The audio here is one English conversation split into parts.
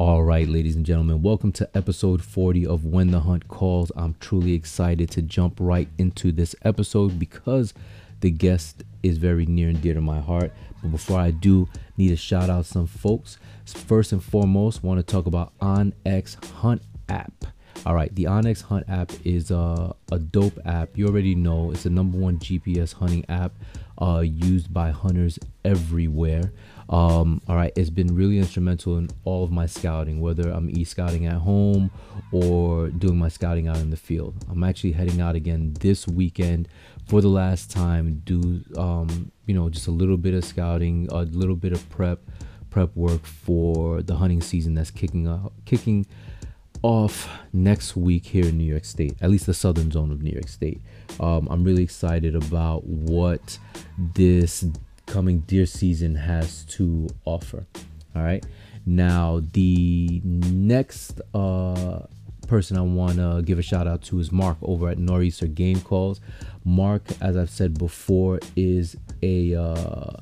All right, ladies and gentlemen, welcome to episode 40 of When the Hunt Calls. I'm truly excited to jump right into this episode because the guest is very near and dear to my heart. But before I do, need to shout out some folks. First and foremost, want to talk about OnX Hunt app. All right, the OnX Hunt app is a, a dope app. You already know it's the number one GPS hunting app uh, used by hunters everywhere. Um, all right, it's been really instrumental in all of my scouting, whether I'm e scouting at home or doing my scouting out in the field. I'm actually heading out again this weekend for the last time. Do um, you know just a little bit of scouting, a little bit of prep, prep work for the hunting season that's kicking kicking off next week here in New York State, at least the southern zone of New York State. Um, I'm really excited about what this coming deer season has to offer. All right. Now, the next uh, person I want to give a shout out to is Mark over at Nor'easter Game Calls. Mark, as I've said before, is a uh,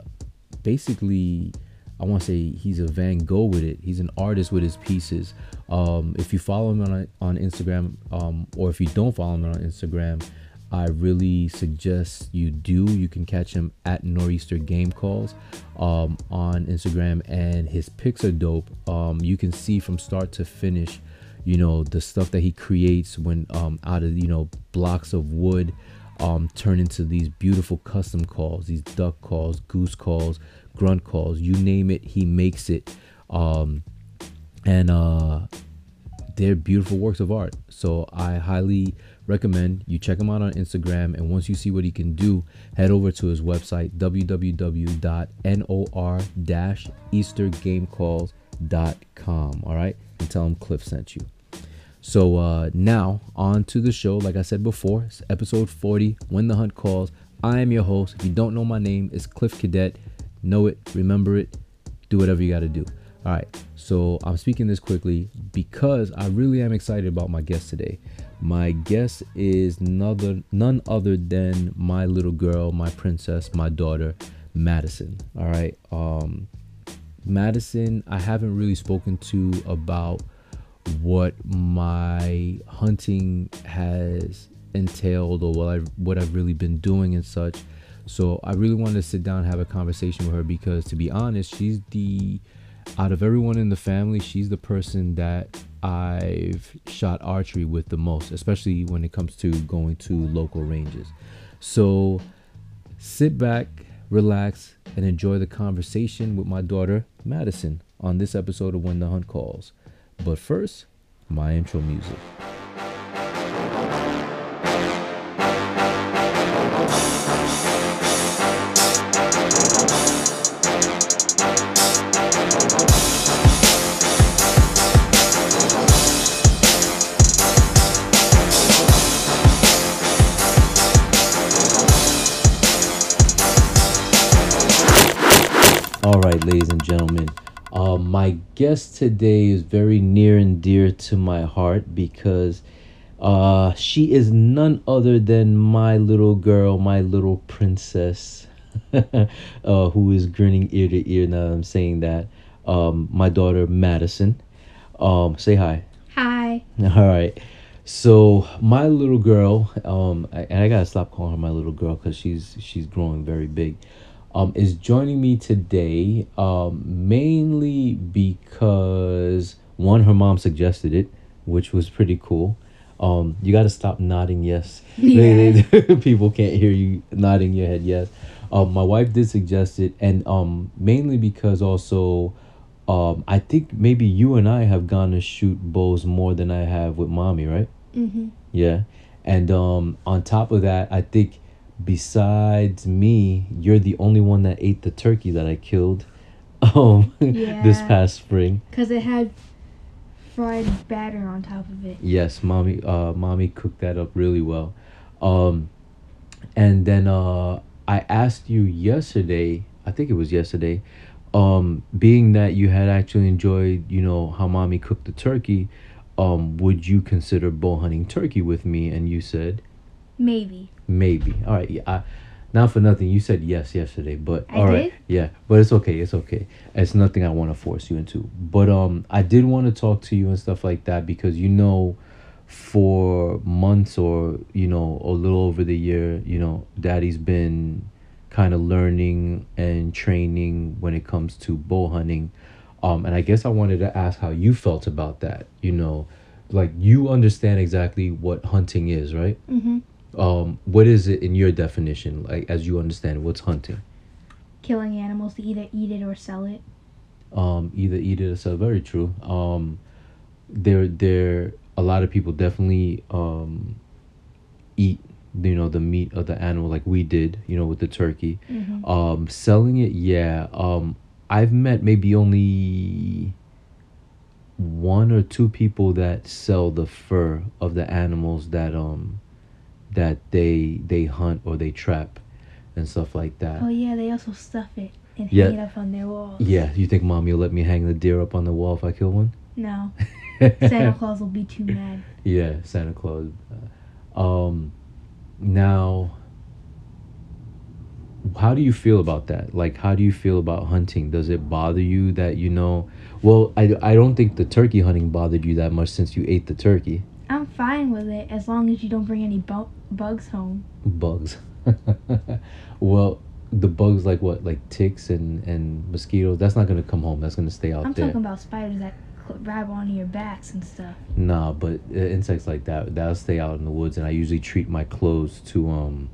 basically, I want to say he's a Van Gogh with it. He's an artist with his pieces. Um, if you follow him on, on Instagram, um, or if you don't follow him on Instagram, I really suggest you do. You can catch him at Nor'easter Game Calls um, on Instagram, and his pics are dope. Um, you can see from start to finish, you know, the stuff that he creates when um, out of you know blocks of wood um, turn into these beautiful custom calls, these duck calls, goose calls, grunt calls, you name it, he makes it. Um, and uh, they're beautiful works of art. So I highly recommend you check him out on Instagram. And once you see what he can do, head over to his website, www.nor-eastergamecalls.com. All right. And tell him Cliff sent you. So uh, now on to the show. Like I said before, it's episode 40, When the Hunt Calls. I am your host. If you don't know my name, it's Cliff Cadet. Know it, remember it, do whatever you got to do. All right. So I'm speaking this quickly because I really am excited about my guest today. My guest is none, other than my little girl, my princess, my daughter, Madison. All right. Um, Madison, I haven't really spoken to about what my hunting has entailed or what I what I've really been doing and such. So I really wanted to sit down and have a conversation with her because to be honest, she's the out of everyone in the family, she's the person that I've shot archery with the most, especially when it comes to going to local ranges. So sit back, relax, and enjoy the conversation with my daughter, Madison, on this episode of When the Hunt Calls. But first, my intro music. Ladies and gentlemen. Uh, my guest today is very near and dear to my heart because uh, she is none other than my little girl, my little princess, uh, who is grinning ear to ear now I'm saying that. Um, my daughter, Madison. Um, say hi. Hi. All right. So my little girl, um, I, and I gotta stop calling her my little girl because she's she's growing very big um, is joining me today um, mainly because one, her mom suggested it, which was pretty cool. Um, you got to stop nodding yes. Yeah. People can't hear you nodding your head yes. Um, my wife did suggest it, and um, mainly because also, um, I think maybe you and I have gone to shoot bows more than I have with mommy, right? Mm-hmm. Yeah, and um, on top of that, I think besides me, you're the only one that ate the turkey that I killed um this past spring. Because it had fried batter on top of it. Yes, mommy uh mommy cooked that up really well. Um and then uh I asked you yesterday, I think it was yesterday, um being that you had actually enjoyed, you know, how mommy cooked the turkey, um would you consider bow hunting turkey with me and you said Maybe. Maybe. All right. Yeah. I, not for nothing. You said yes yesterday, but I all right, did? yeah, but it's okay. It's okay. It's nothing I want to force you into. But um, I did want to talk to you and stuff like that because you know, for months or you know a little over the year, you know, Daddy's been kind of learning and training when it comes to bow hunting. Um, and I guess I wanted to ask how you felt about that. You know, like you understand exactly what hunting is, right? Mm-hmm. Um what is it in your definition like as you understand what's hunting? Killing animals to either eat it or sell it. um either eat it or sell very true. Um there there a lot of people definitely um eat you know the meat of the animal like we did you know with the turkey. Mm-hmm. um selling it yeah. Um i've met maybe only one or two people that sell the fur of the animals that um that they they hunt or they trap and stuff like that. Oh yeah, they also stuff it and Yeah. hang it up on their walls. yeah you think mommy will let me hang the deer up on the wall if i kill one? No, Santa Claus will be too mad. yeah santa claus. Um now how do you feel about that? Like how do you feel about hunting? Does it bother you that you know well i, I don't think the turkey hunting bothered you that much since you ate the turkey I'm fine with it as long as you don't bring any bu- bugs home. bugs well the bugs like what like ticks and and mosquitoes that's not gonna come home that's gonna stay out I'm there talking about spiders that grab onto your backs and stuff. Nah, but uh, insects like that that'll stay out in the woods, and I usually treat my clothes to um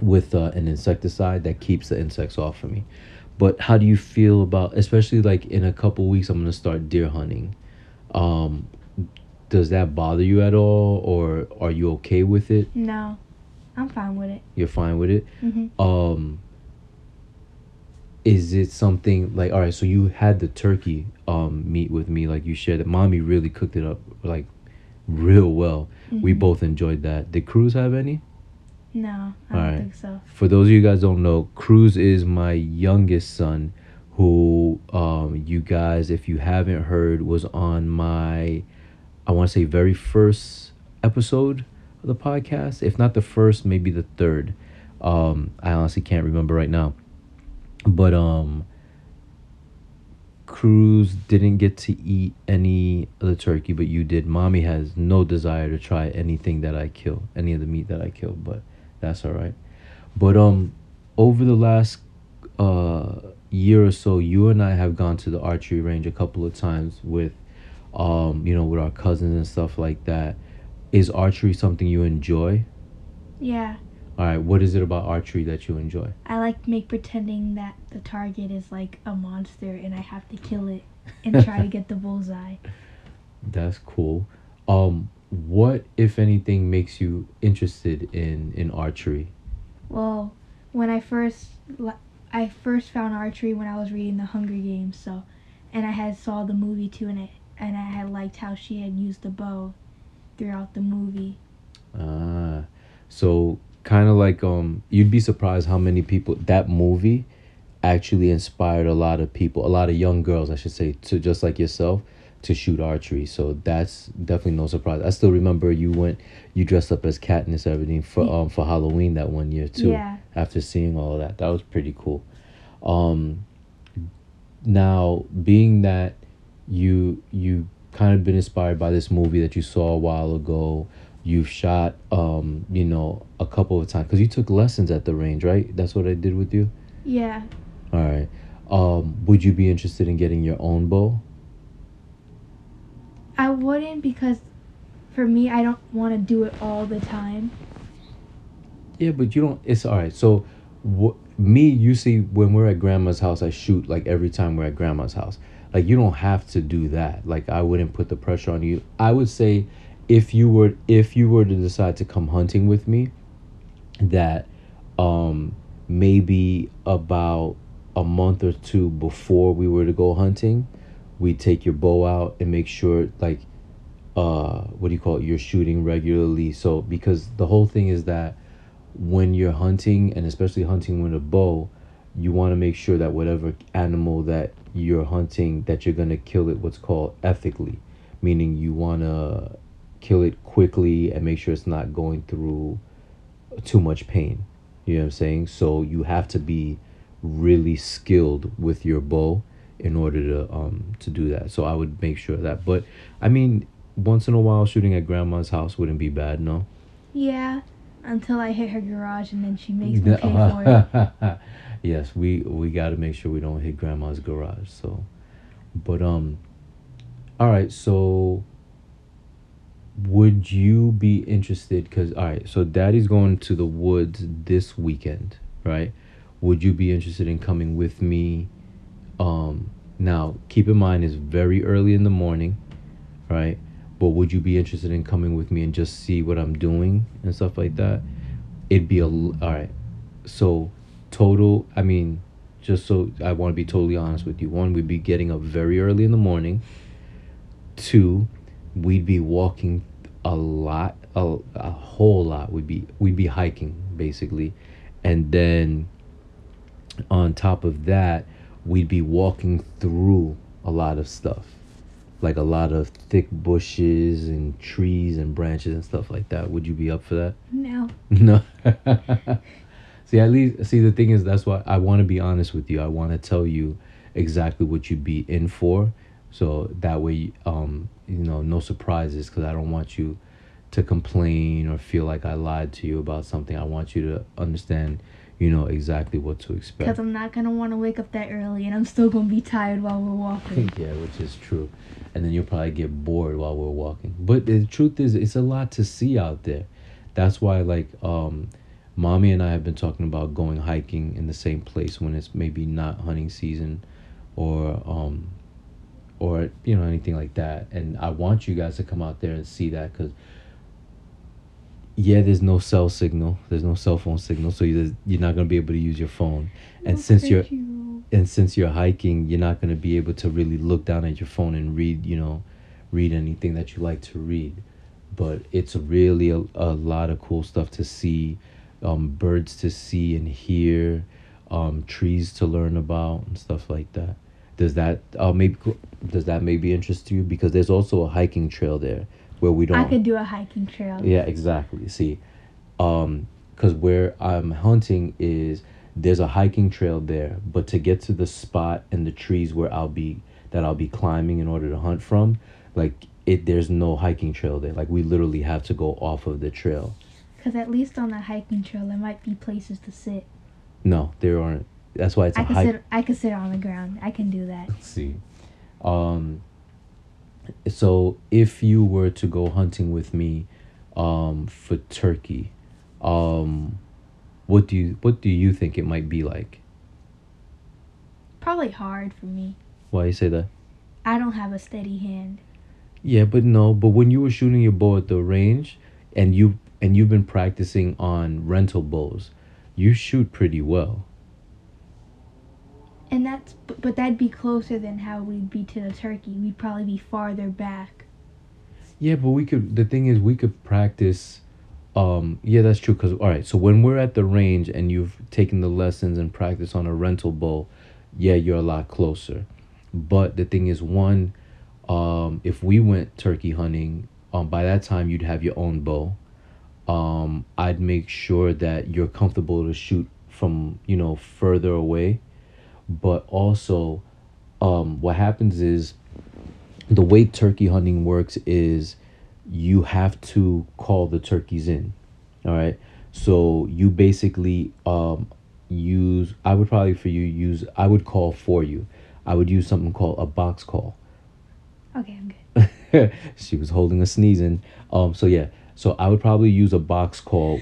with uh, an insecticide that keeps the insects off of me. But how do you feel about, especially like in a couple weeks, I'm gonna start deer hunting. Um, does that bother you at all, or are you okay with it? No, I'm fine with it. You're fine with it. Mm-hmm. Um, is it something like all right? So you had the turkey um meat with me, like you shared that Mommy really cooked it up like real well. We Mhm. both enjoyed that. Did Cruz have any? No, I don't Alright. think so. For those of you guys don't know, Cruz is my youngest son, who um you guys, if you haven't heard, was on my I want to say very first episode of the podcast. If not the first, maybe the third. Um, I honestly can't remember right now. But um Cruz didn't get to eat any of the turkey, but you did. Mommy has no desire to try anything that I kill, any of the meat that I kill, but that's all right. But um over the last uh year or so, you and I have gone to the archery range a couple of times with um you know with our cousins and stuff like that. Is archery something you enjoy? Yeah, All right, what is it about archery that you enjoy? I like make pretending that the target is like a monster and I have to kill it and try to get the bullseye. That's cool. Um, what, if anything, makes you interested in in archery? Well, when I first I first found archery when I was reading the Hunger Games, so and I had saw the movie too, and I and I had liked how she had used the bow throughout the movie. Ah, so kind of like um, you'd be surprised how many people that movie actually inspired a lot of people, a lot of young girls, I should say, to just like yourself, to shoot archery. So that's definitely no surprise. I still remember you went, you dressed up as Katniss, everything for um for Halloween that one year too. Yeah. After seeing all of that, that was pretty cool. Um, now being that you you kind of been inspired by this movie that you saw a while ago. You've shot um you know a couple of times because you took lessons at the range right? That's what i did with you? Yeah, all right. Um would you be interested in getting your own bow? I wouldn't because for me I don't want to do it all the time. yeah but you don't it's all right. So wh- me you see when we're at grandma's house i shoot like every time we're at grandma's house like you don't have to do that. Like i wouldn't put the pressure on you. I would say if you were if you were to decide to come hunting with me that um maybe about a month or two before we were to go hunting we take your bow out and make sure like uh what do you call it? You're shooting regularly. So because the whole thing is that when you're hunting and especially hunting with a bow you want to make sure that whatever animal that you're hunting that you're going to kill it what's called ethically meaning you want to kill it quickly and make sure it's not going through too much pain You know what I'm saying? So you have to be really skilled with your bow in order to um to do that. So I would make sure of that. But I mean, once in a while shooting at grandma's house wouldn't be bad, no? Yeah, until I hit her garage and then she makes me pay for it. yes, we we got to make sure we don't hit grandma's garage. So, but um, all right. So, would you be interested? Cause all right. So, Daddy's going to the woods this weekend, right? Would you be interested in coming with me? Um, now keep in mind it's very early in the morning, right? but would you be interested in coming with me and just see what I'm doing and stuff like that? It'd be a all right. So total, I mean, just so I want to be totally honest with you. One, we'd be getting up very early in the morning. Two, we'd be walking a lot, a, a whole lot. We'd be we'd be hiking basically, and then on top of that, we'd be walking through a lot of stuff like a lot of thick bushes and trees and branches and stuff like that. Would you be up for that? No. No. see, at least see the thing is that's why I want to be honest with you. I want to tell you exactly what you'd be in for, so that way, um, you know, no surprises. Because I don't want you to complain or feel like I lied to you about something. I want you to understand you know exactly what to expect. Because I'm not gonna want to wake up that early, and I'm still gonna be tired while we're walking. yeah, which is true, and then you'll probably get bored while we're walking. But the truth is, it's a lot to see out there. That's why, like, um, mommy and I have been talking about going hiking in the same place when it's maybe not hunting season, or um, or you know anything like that. And I want you guys to come out there and see that because yeah, there's no cell signal. There's no cell phone signal, so you're, you're not gonna be able to use your phone. And since you're you. and since you're hiking, you're not gonna be able to really look down at your phone and read, you know, read anything that you like to read. But it's really a, a lot of cool stuff to see, um, birds to see and hear, um, trees to learn about and stuff like that. Does that uh maybe does that maybe interest you? Because there's also a hiking trail there where we don't. I could do a hiking trail. Yeah, exactly. See, um, because where I'm hunting is there's a hiking trail there, but to get to the spot and the trees where I'll be that I'll be climbing in order to hunt from, like it, there's no hiking trail there. Like we literally have to go off of the trail. Because at least on the hiking trail, there might be places to sit. No, there aren't. That's why it's I a can hike. sit. I can sit on the ground. I can do that. Let's see um so if you were to go hunting with me um for turkey um what do you what do you think it might be like Probably hard for me. why you say that I don't have a steady hand. yeah but no but when you were shooting your bow at the range and you and you've been practicing on rental bows you shoot pretty well And that's, but, that'd be closer than how we'd be to the turkey. We'd probably be farther back. Yeah, but we could. The thing is, we could practice. Um, yeah, that's true. Cause all right, so when we're at the range and you've taken the lessons and practice on a rental bow, yeah, you're a lot closer. But the thing is, one, um, if we went turkey hunting, um, by that time you'd have your own bow. Um, I'd make sure that you're comfortable to shoot from you know further away, but also, um, what happens is the way turkey hunting works is you have to call the turkeys in all right? So you basically um use i would probably for you use i would call for you. I would use something called a box call. Okay, I'm good. she was holding a sneezing um so yeah so i would probably use a box call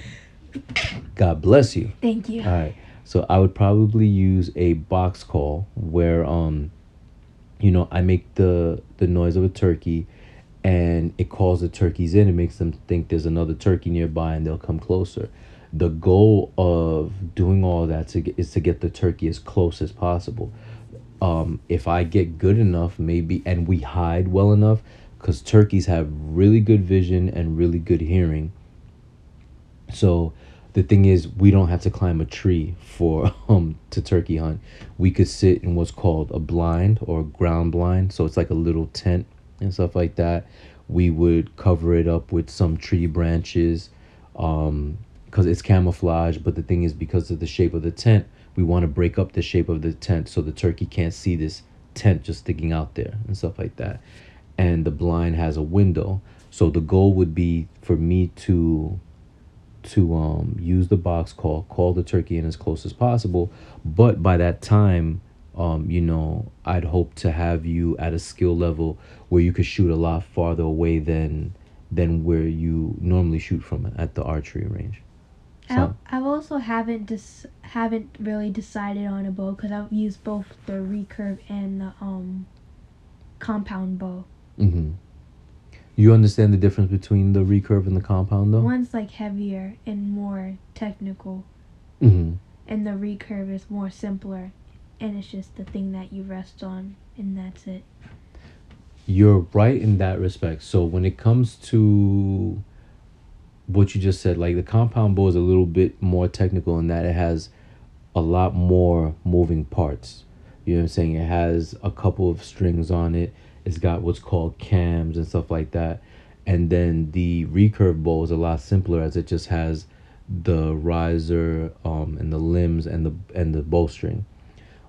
god bless you Thank you. all right. So I would probably use a box call where um you know, I make the the noise of a turkey and it calls the turkeys in and makes them think there's another turkey nearby and they'll come closer. The goal of doing all that to get, is to get the turkey as close as possible. Um, if I get good enough, maybe, and we hide well enough, because turkeys have really good vision and really good hearing. So the thing is we don't have to climb a tree for um to turkey hunt we could sit in what's called a blind or ground blind so it's like a little tent and stuff like that we would cover it up with some tree branches um because it's camouflage. But the thing is, because of the shape of the tent, we want to break up the shape of the tent so the turkey can't see this tent just sticking out there and stuff like that. And the blind has a window. So the goal would be for me to to um, use the box call, call the turkey in as close as possible. But by that time, um, you know, I'd hope to have you at a skill level where you could shoot a lot farther away than than where you normally shoot from at the archery range. So. I have also haven't dis- haven't really decided on a bow because I've used both the recurve and the um compound bow. Mm-hmm. You understand the difference between the recurve and the compound, though. One's like heavier and more technical, mm-hmm. and the recurve is more simpler, and it's just the thing that you rest on, and that's it. You're right in that respect. So when it comes to what you just said, like the compound bow is a little bit more technical in that it has a lot more moving parts. You know what I'm saying? It has a couple of strings on it. It's got what's called cams and stuff like that. And then the recurve bow is a lot simpler as it just has the riser um, and the limbs and the and the bowstring.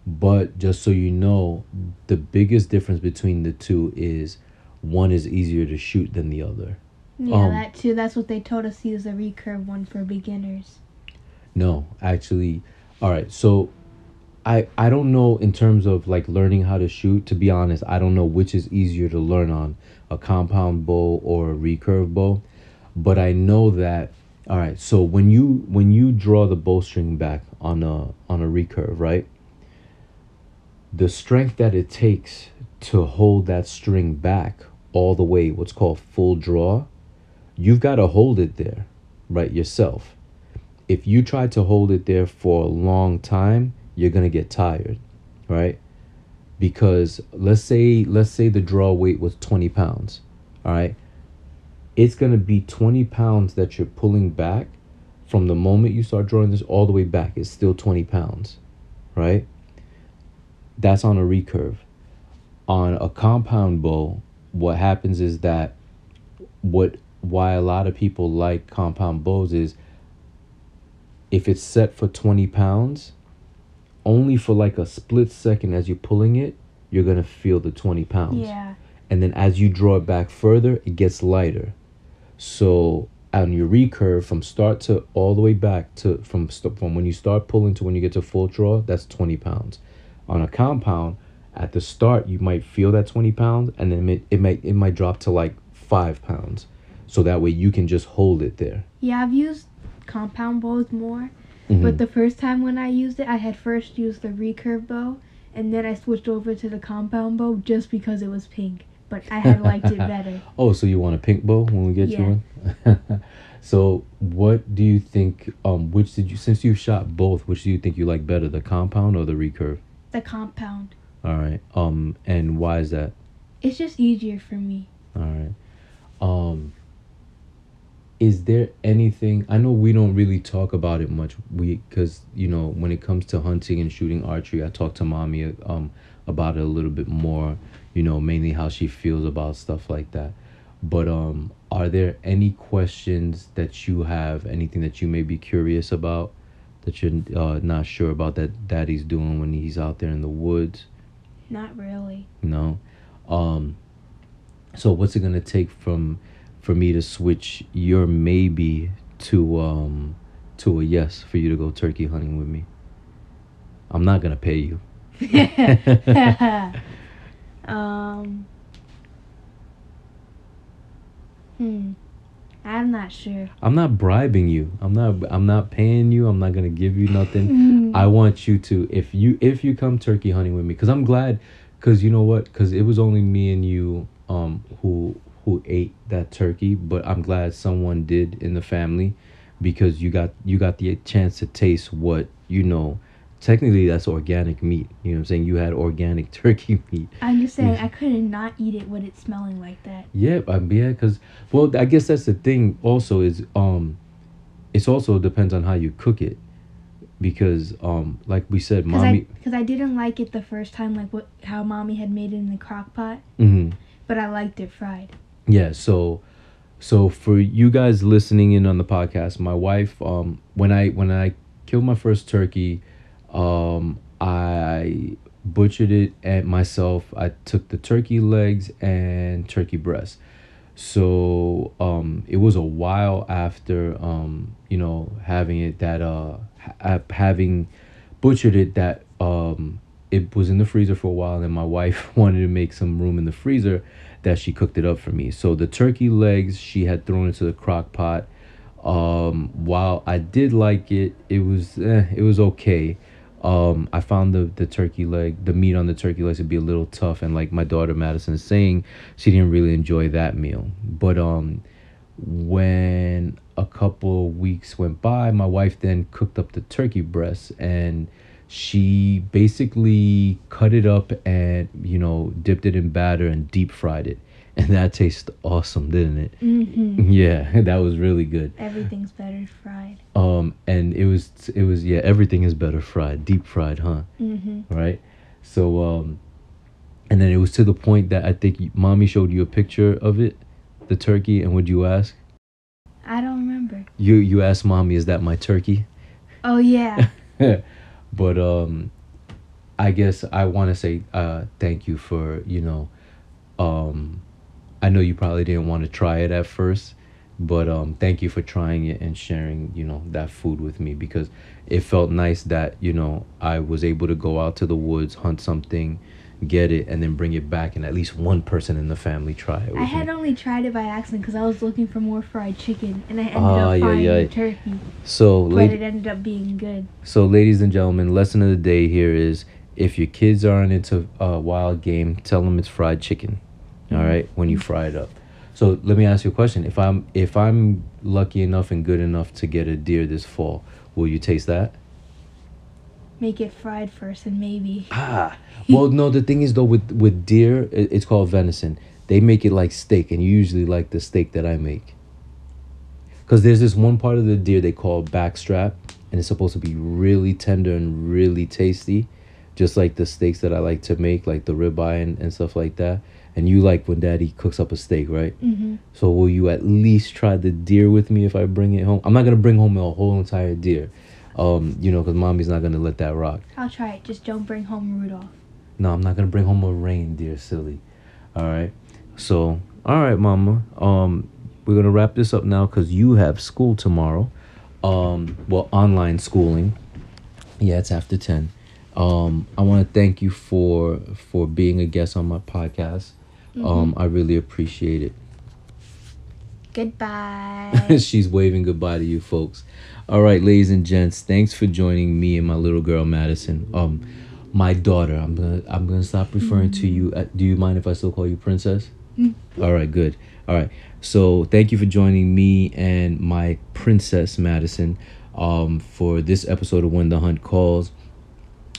But just so you know, the biggest difference between the two is one is easier to shoot than the other. Yeah, um, that too. That's what they told us. Use the recurve one for beginners. No, actually, all right. So, I I don't know in terms of like learning how to shoot. To be honest, I don't know which is easier to learn on a compound bow or a recurve bow, but I know that. All right. So when you when you draw the bowstring back on a on a recurve, right? The strength that it takes to hold that string back all the way, what's called full draw, you've got to hold it there, right, yourself. If you try to hold it there for a long time, you're going to get tired, right? Because let's say let's say the draw weight was 20 pounds, all right? It's going to be 20 pounds that you're pulling back from the moment you start drawing this all the way back. It's still 20 pounds, right? That's on a recurve. On a compound bow, what happens is that what why a lot of people like compound bows is if it's set for 20 pounds, only for like a split second as you're pulling it, you're going to feel the 20 pounds. Yeah. And then as you draw it back further, it gets lighter. So on your recurve from start to all the way back to from from when you start pulling to when you get to full draw, that's 20 pounds. On a compound, at the start you might feel that 20 pounds and then it, it might it might drop to like 5 pounds so that way you can just hold it there. Yeah, I've used compound bows more, mm-hmm. but the first time when I used it, I had first used the recurve bow, and then I switched over to the compound bow just because it was pink. But I had liked it better. Oh, so you want a pink bow when we get yeah. you one? so what do you think? Um, which did you since you shot both? Which do you think you like better, the compound or the recurve? The compound. All right. Um, and why is that? It's just easier for me. All right. Um, is there anything i know we don't really talk about it much we because you know when it comes to hunting and shooting archery i talk to mommy um about it a little bit more you know mainly how she feels about stuff like that. But um are there any questions that you have anything that you may be curious about that you're uh, not sure about that daddy's doing when he's out there in the woods? Not really. No? Um so what's it gonna take from for me to switch your maybe to um to a yes for you to go turkey hunting with me. I'm not gonna pay you. um. Hmm. I'm not sure. I'm not bribing you. I'm not. I'm not paying you. I'm not gonna give you nothing. I want you to. If you if you come turkey hunting with me, cause I'm glad, cause you know what? Cause it was only me and you um who who ate that turkey, but I'm glad someone did in the family because you got you got the chance to taste what you know. Technically, that's organic meat. You know what I'm saying? You had organic turkey meat. I'm just saying I couldn't not eat it when it's smelling like that. Yeah, um, yeah, because well, I guess that's the thing. Also, is um, it's also depends on how you cook it because um like we said mommy because I, I, didn't like it the first time like what how mommy had made it in the crock pot mm-hmm. but i liked it fried yeah so So for you guys listening in on the podcast, my wife, um, when I when I killed my first turkey, um, I butchered it at myself. I took the turkey legs and turkey breast. So um, it was a while after um, you know having it that uh ha- having butchered it that um it was in the freezer for a while and my wife wanted to make some room in the freezer that she cooked it up for me. So the turkey legs she had thrown into the crock pot. Um, while I did like it, it was eh, it was okay. Um, I found the the turkey leg, the meat on the turkey legs, to be a little tough, and like my daughter Madison is saying, she didn't really enjoy that meal. But um, when a couple weeks went by, my wife then cooked up the turkey breast, and she basically cut it up and you know dipped it in batter and deep fried it and that tastes awesome didn't it Mm-hmm. yeah that was really good Everything's better fried. um and it was it was yeah everything is better fried deep fried huh Mm-hmm. right so um and then it was to the point that i think mommy showed you a picture of it the turkey and would you ask I don't remember. you you asked mommy is that my turkey Oh yeah. but um i guess i want to say uh thank you for you know um i know you probably didn't want to try it at first but um thank you for trying it and sharing you know that food with me because it felt nice that you know i was able to go out to the woods hunt something get it and then bring it back and at least one person in the family try it I had me. only tried it by accident because I was looking for more fried chicken, and I ended Ah, up yeah, finding yeah. turkey. so But lady it ended up being good. So, ladies and gentlemen, lesson of the day here is if your kids aren't into uh, wild game, tell them it's fried chicken. All right, when you fry it up. So let me ask you a question: If I'm if I'm lucky enough and good enough to get a deer this fall, will you taste that? Make it fried first, and maybe. Ah, well, no. The thing is though, with with deer, it, it's called venison. They make it like steak, and you usually like the steak that I make. Cause there's this one part of the deer they call backstrap, and it's supposed to be really tender and really tasty, just like the steaks that I like to make, like the ribeye and, and stuff like that. And you like when Daddy cooks up a steak, right? Mm-hmm. So will you at least try the deer with me if I bring it home? I'm not gonna bring home a whole entire deer, um, you know, cause mommy's not gonna let that rock. I'll try it. Just don't bring home Rudolph. No, I'm not gonna bring home a reindeer, silly. All right. So, all right, Mama. Um, we're gonna wrap this up now because you have school tomorrow. Um, well, online schooling. Yeah, it's after ten. Um, I want to thank you for for being a guest on my podcast. Um, I really appreciate it. Goodbye. She's waving goodbye to you folks. All right, ladies and gents, thanks for joining me and my little girl Madison. Um, my daughter. I'm gonna I'm gonna stop referring to you. uh do you mind if I still call you princess? All right, good. All right. So thank you for joining me and my princess Madison um, for this episode of When the Hunt Calls.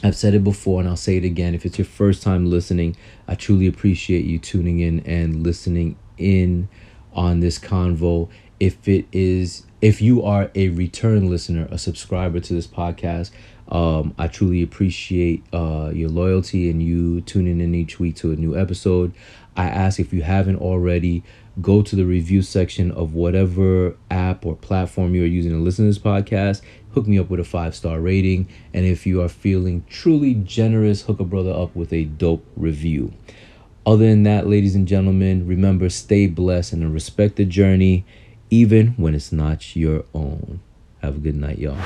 I've said it before and I'll say it again. If it's your first time listening, I truly appreciate you tuning in and listening in on this convo. If it is, if you are a return listener, a subscriber to this podcast, um, I truly appreciate uh, your loyalty and you tuning in each week to a new episode. I ask if you haven't already, go to the review section of whatever app or platform you are using to listen to this podcast. Hook me up with a five star rating. And if you are feeling truly generous, hook a brother up with a dope review. Other than that, ladies and gentlemen, remember stay blessed and respect the journey, even when it's not your own. Have a good night, y'all.